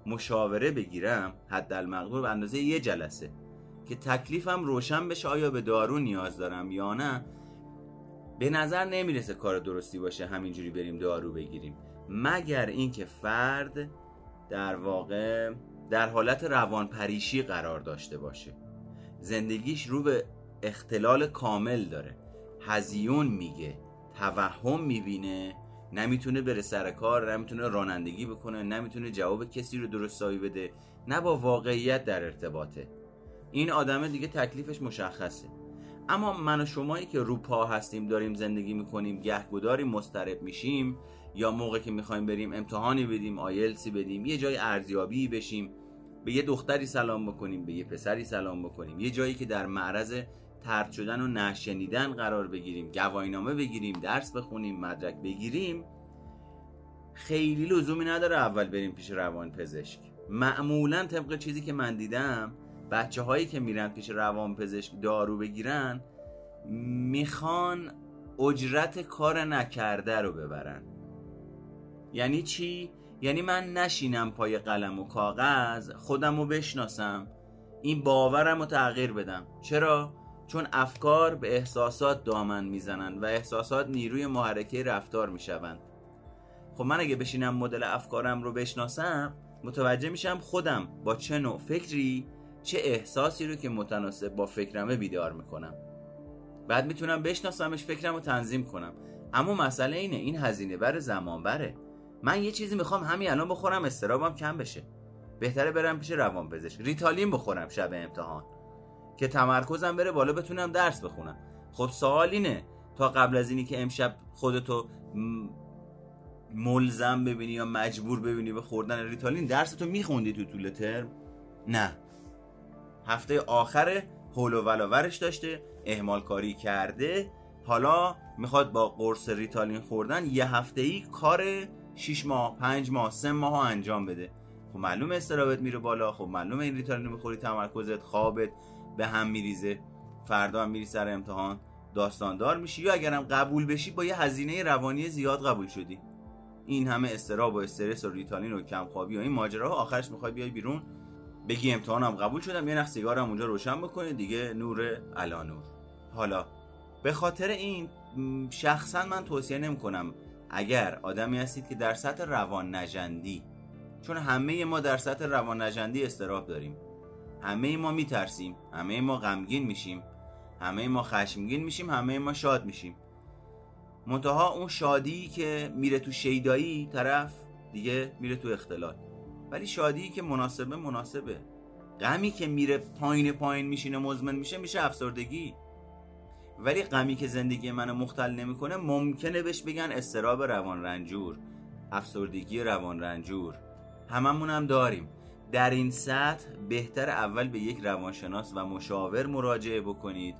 مشاوره بگیرم حد المقدور به اندازه یه جلسه که تکلیفم روشن بشه آیا به دارو نیاز دارم یا نه به نظر نمی‌رسه کار درستی باشه همینجوری بریم دارو بگیریم. مگر اینکه فرد در واقع در حالت روان پریشی قرار داشته باشه. زندگیش رو به اختلال کامل داره. هزیون میگه توهم می‌بینه نمی‌تونه بره سر کار نمی‌تونه رانندگی بکنه نمی‌تونه جواب کسی رو درستایی بده نه با واقعیت در ارتباطه. این آدمه دیگه تکلیفش مشخصه. اما من و شمایی که رو پا هستیم داریم زندگی می‌کنیم گهگداری مسترب میشیم یا موقع که می‌خوایم بریم امتحانی بدیم آیلسی بدیم یه جای ارزیابی بشیم به یه دختری سلام بکنیم به یه پسری سلام بکنیم یه جایی که در معرض ترد شدن و نشنیدن قرار بگیریم گواهینامه بگیریم درس بخونیم مدرک بگیریم خیلی لزومی نداره اول بریم پیش روان پزشک معمولا طبق چیزی که من دیدم بچه هایی که میرن پیش روان پزشک دارو بگیرن می‌خوان اجرت کار نکرده رو ببرن یعنی چی؟ یعنی من نشینم پای قلم و کاغذ خودم رو بشناسم این باورم رو تغییر بدم چرا؟ چون افکار به احساسات دامن می‌زنند و احساسات نیروی محرکه رفتار می‌شوند. خب من اگه بشینم مدل افکارم رو بشناسم متوجه میشم خودم با چه نوع فکری چه احساسی رو که متناسب با فکرمه بیدار می‌کنم. بعد می‌تونم بشناسمش فکرم رو تنظیم کنم. اما مسئله اینه این هزینه بر زمان بره. من یه چیزی می‌خوام همین الان بخورم استرابم کم بشه. بهتره برم پیش روان پزشک ریتالین بخورم شب امتحان. که تمرکزم بره بالا بتونم درس بخونم. خب سوال اینه تا قبل از اینی که امشب خودتو ملزم ببینی یا مجبور ببینی به خوردن ریتالین درس تو میخوندی تو طول ترم؟ نه. هفته آخر هول و ولاورش داشته اهمال کاری کرده حالا می‌خواد با قرص ریتالین خوردن یه هفته ای کار 6 ماه 5 ماه 3 ماه انجام بده. خب معلومه استرابت میره بالا خب معلومه این ریتالین رو می‌خوری تمرکزت خوابت به هم میریزه. فردا هم میری سر امتحان داستاندار میشی. یا اگرم قبول بشی با یه هزینه روانی زیاد قبول شدی. این همه استراب و استرس و ریتالین و کمخوابی و این ماجراها آخرش می‌خوای بیای بیرون. بگی امتحانم قبول شدم یه نخ سیگارم اونجا روشن بکنه. دیگه نور الا نور حالا به خاطر این شخصا من توصیه نمی کنم اگر آدمی هستید که در سطح روان نجندی چون همه ما در سطح روان نجندی استراب داریم. همه ما میترسیم. همه ما غمگین میشیم. همه ما خشمگین میشیم همه ما شاد میشیم. منتها اون شادی که میره تو شیدایی طرف دیگه میره تو اختلال. ولی شادی که مناسبه مناسبه. غمی که میره پایین پایین میشینه مزمن میشه میشه افسردگی. ولی غمی که زندگی منو مختل نمی‌کنه ممکنه بهش بگن استراب روان رنجور افسردگی روان رنجور هممون هم داریم. در این سطح بهتر اول به یک روانشناس و مشاور مراجعه بکنید.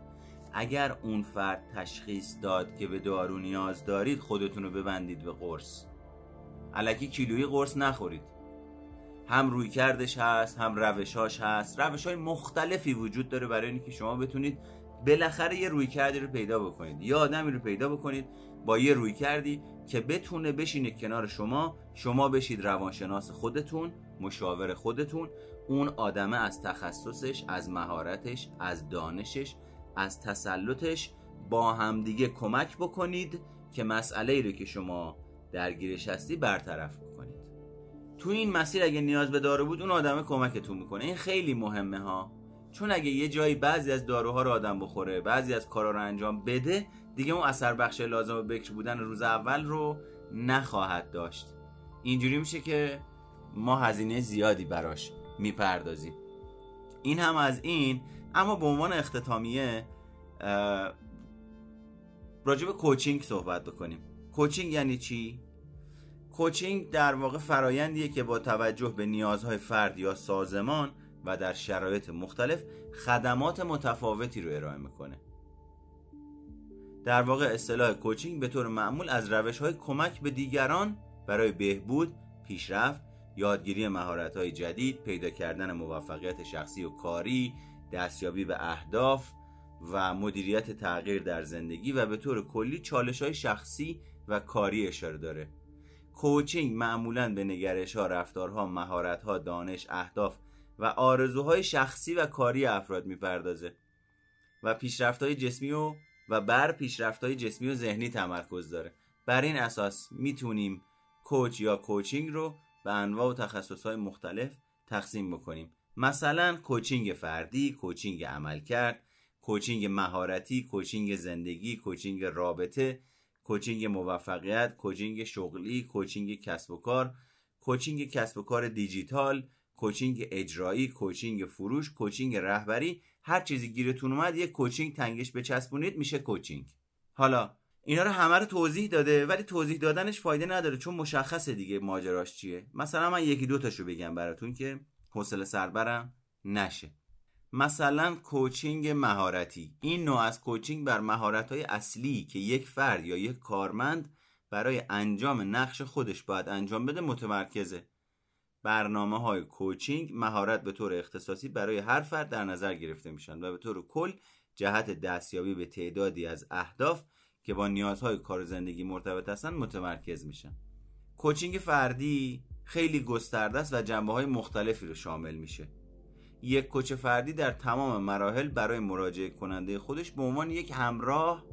اگر اون فرد تشخیص داد که به دارو نیاز دارید خودتون رو ببندید به قرص. علکی کیلویی قرص نخورید. هم روی کردش هست هم روشاش هست. روش های مختلفی وجود داره برای اینکه شما بتونید بالاخره یه روی کردی رو پیدا بکنید. یه آدمی رو پیدا بکنید با یه روی کردی که بتونه بشینه کنار شما شما بشید روانشناس خودتون. مشاور خودتون. اون آدمه از تخصصش از مهارتش از دانشش از تسلطش با همدیگه کمک بکنید که مسئله ای رو که شما درگیرش هستی برطرف بکنید. تو این مسیر اگه نیاز به دارو بود اون آدم کمکتون می‌کنه. این خیلی مهمه ها. چون اگه یه جایی بعضی از داروها رو آدم بخوره بعضی از کارا رو انجام بده دیگه اون اثر بخش لازم بکر بودن روز اول رو نخواهد داشت. اینجوری میشه که ما هزینه زیادی براش می‌پردازیم. این هم از این اما به عنوان اختتامیه راجع به کوچینگ صحبت بکنیم. کوچینگ یعنی چی؟ کوچینگ در واقع فرایندیه که با توجه به نیازهای فرد یا سازمان و در شرایط مختلف خدمات متفاوتی رو ارائه می‌کنه. در واقع اصطلاح کوچینگ به طور معمول از روش های کمک به دیگران برای بهبود، پیشرفت، یادگیری مهارت های جدید، پیدا کردن موفقیت شخصی و کاری، دستیابی به اهداف و مدیریت تغییر در زندگی و به طور کلی چالش های شخصی و کاری اشاره داره. کوچینگ معمولا به نگرش ها، رفتارها، مهارت ها، دانش، اهداف و آرزوهای شخصی و کاری افراد می‌پردازه و پیشرفت های جسمی و و بر پیشرفت های جسمی و ذهنی تمرکز داره. بر این اساس می‌تونیم coach یا coaching رو به انواع و تخصص های مختلف تقسیم بکنیم مثلا coaching فردی، coaching عملکرد، coaching مهارتی، coaching زندگی، coaching رابطه، coaching موفقیت، coaching شغلی، coaching کسب و کار، coaching کسب و کار دیجیتال، coaching اجرایی، coaching فروش، coaching رهبری، هر چیزی گیرتون اومد یک coaching تنگش بچسبونید میشه coaching. حالا اینا رو همه رو توضیح داده ولی توضیح دادنش فایده نداره چون مشخصه دیگه ماجراش چیه. مثلا من یکی دو تاشو بگم براتون که حوصله سربرم نشه. مثلا coaching مهارتی. این نوع از coaching بر مهارت های اصلی که یک فرد یا یک کارمند برای انجام نقش خودش باید انجام بده متمرکزه. برنامه های کوچینگ مهارت به طور اختصاصی برای هر فرد در نظر گرفته میشن و به طور کل جهت دستیابی به تعدادی از اهداف که با نیازهای کار زندگی مرتبط هستن متمرکز میشن. کوچینگ فردی خیلی گسترده است و جنبه های مختلفی رو شامل میشه. یک کوچ فردی در تمام مراحل برای مراجعه کننده خودش به عنوان یک همراه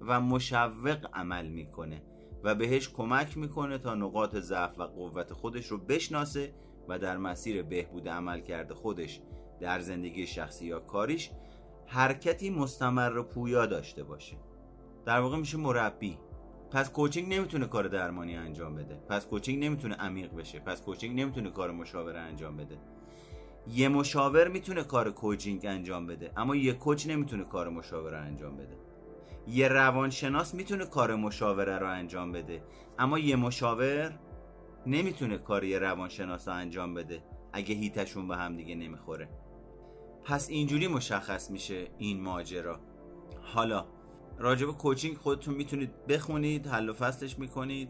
و مشوق عمل می‌کنه و بهش کمک می‌کنه تا نقاط ضعف و قوت خودش رو بشناسه و در مسیر بهبود عمل کرده خودش در زندگی شخصی یا کاریش حرکتی مستمر و پویا داشته باشه. در واقع میشه مربی. پس کوچینگ نمی‌تونه کار درمانی انجام بده. پس کوچینگ نمی‌تونه عمیق بشه. پس کوچینگ نمی‌تونه کار مشاوره انجام بده. یه مشاور می‌تونه کار کوچینگ انجام بده اما یه کوچ نمی‌تونه کار مشاوره انجام بده. یه روانشناس می‌تونه کار مشاوره رو انجام بده اما یه مشاور نمی‌تونه کار یه روانشناس رو انجام بده اگه هیتشون به هم دیگه نمی‌خوره. پس اینجوری مشخص میشه این ماجرا. حالا راجب کوچینگ خودتون می‌تونید بخونید حل و فصلش می‌کنید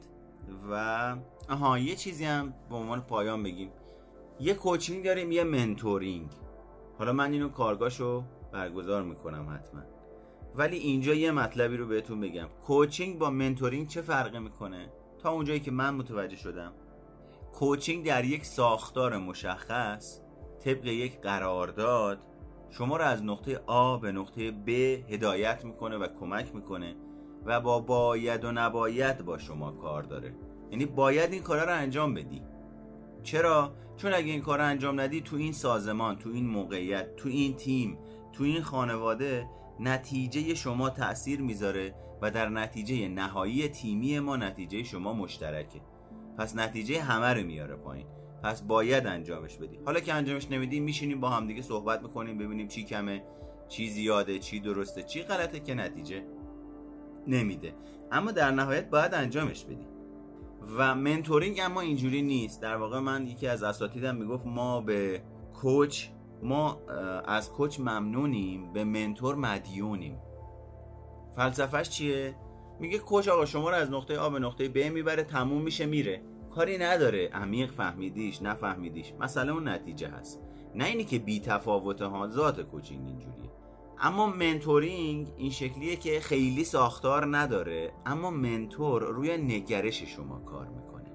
و آها یه چیزی هم به عنوان پایان بگیم. یه کوچینگ داریم یه منتورینگ. حالا من اینو کارگاهشو برگزار می‌کنم حتما. ولی اینجا یه مطلبی رو بهتون بگم. کوچینگ با منتورینگ چه فرقی می‌کنه؟ تا اونجایی که من متوجه شدم. کوچینگ در یک ساختار مشخص طبق یک قرارداد شما رو از نقطه A به نقطه B هدایت می‌کنه و کمک می‌کنه و با باید و نباید با شما کار داره. یعنی باید این کارا رو انجام بدی. چرا؟ چون اگه این کار انجام ندی تو این سازمان تو این موقعیت تو این تیم تو این خانواده نتیجه شما تاثیر می‌ذاره و در نتیجه نهایی تیمی ما نتیجه شما مشترکه. پس نتیجه همه رو میاره پایین. پس باید انجامش بدی. حالا که انجامش نمیدی میشینیم با همدیگه صحبت می‌کنیم ببینیم چی کمه چی زیاده چی درسته چی غلطه که نتیجه نمیده. اما در نهایت باید انجامش بدی. و mentoring اما اینجوری نیست. در واقع من یکی از اساتیدم می‌گفت ما به coach ما از coach ممنونیم به mentor مدیونیم. فلسفهش چیه؟ میگه coach آقا شما رو از نقطه آ به نقطه ب می‌بره تموم میشه میره. کاری نداره. عمیق فهمیدیش نفهمیدیش. مثلا اون نتیجه هست. نه اینی که بی تفاوت ها ذات coaching اینجوریه. اما mentoring این شکلیه که خیلی ساختار نداره اما mentor روی نگرش شما کار می‌کنه.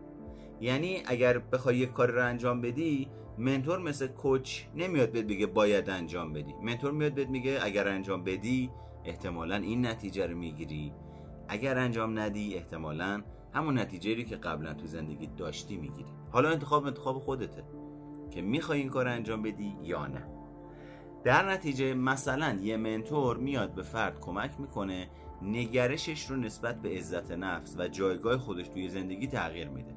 یعنی اگر بخوای یک کار رو انجام بدی منتور مثل کوچ نمیاد بهت بگه باید انجام بدی. منتور میاد بهت میگه اگر انجام بدی احتمالا این نتیجه رو می‌گیری. اگر انجام ندی احتمالا همون نتیجه که قبلا تو زندگی داشتی می‌گیری. حالا انتخاب انتخاب خودته که می‌خوای این کار انجام بدی یا نه. در نتیجه مثلا یه منتور میاد به فرد کمک می‌کنه نگرشش رو نسبت به عزت نفس و جایگاه خودش توی زندگی تغییر میده.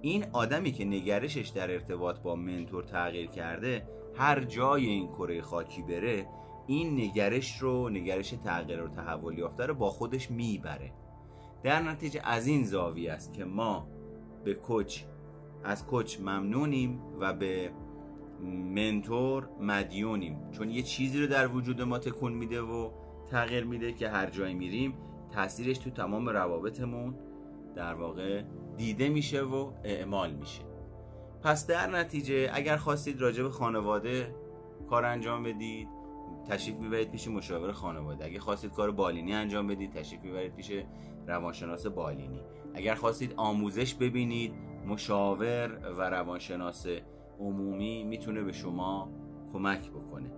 این آدمی که نگرشش در ارتباط با منتور تغییر کرده هر جای این کره خاکی بره این نگرش رو نگرش تغییر و تحول یافته رو با خودش می‌بره. در نتیجه از این زاویه است که ما به کوچ از کوچ ممنونیم و به منتور مدیونیم. چون یه چیزی رو در وجود ما تکون میده و تغییر میده که هر جایی میریم تاثیرش تو تمام روابطمون در واقع دیده میشه و اعمال میشه. پس در نتیجه اگر خواستید راجع به خانواده کار انجام بدید تشریف می‌برید پیش مشاور خانواده. اگر خواستید کار بالینی انجام بدید تشریف می‌برید پیش روانشناس بالینی. اگر خواستید آموزش ببینید مشاور و روانشناس عمومی می‌تونه به شما کمک بکنه.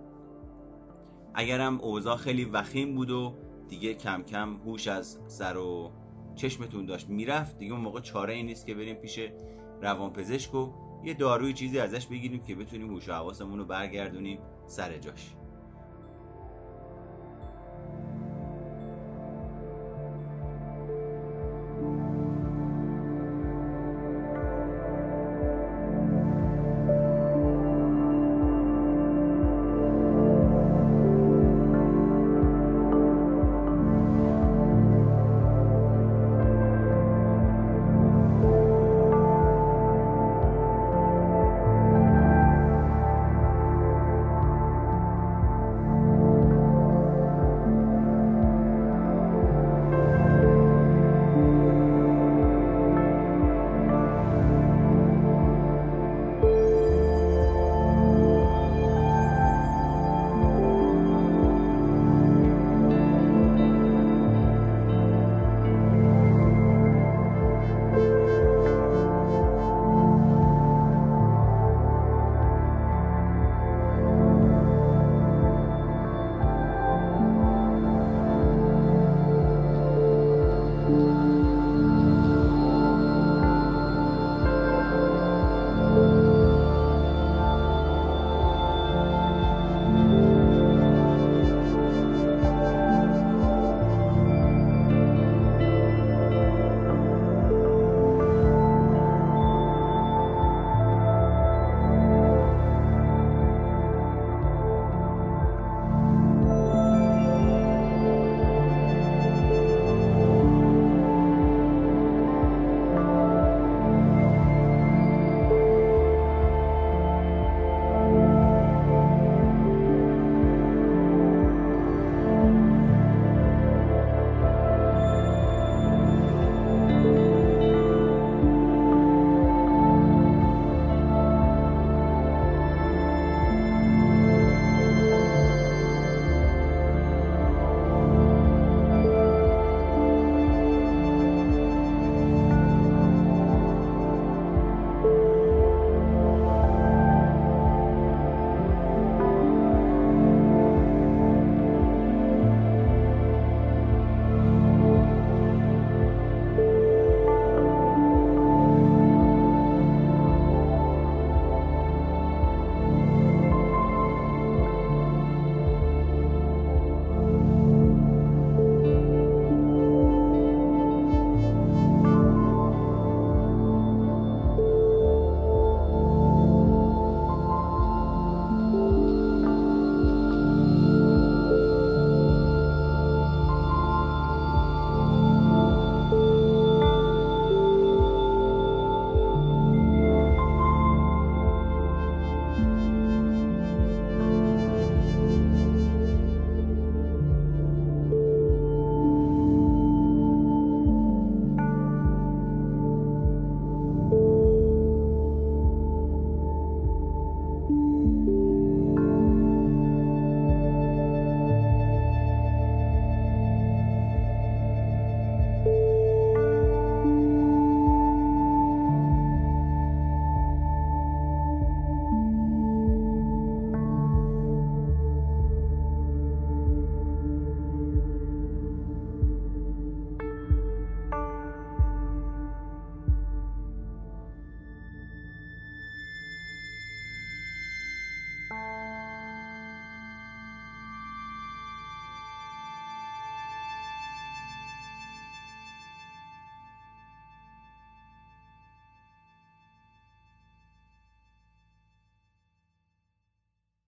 اگرم اوضاع خیلی وخیم بود و دیگه کم کم هوش از سر و چشمتون داشت می‌رفت دیگه اون موقع چاره ای نیست که بریم پیش روانپزشک و یه داروی چیزی ازش بگیریم که بتونیم هوش و حواسمون رو برگردونیم سر جاش.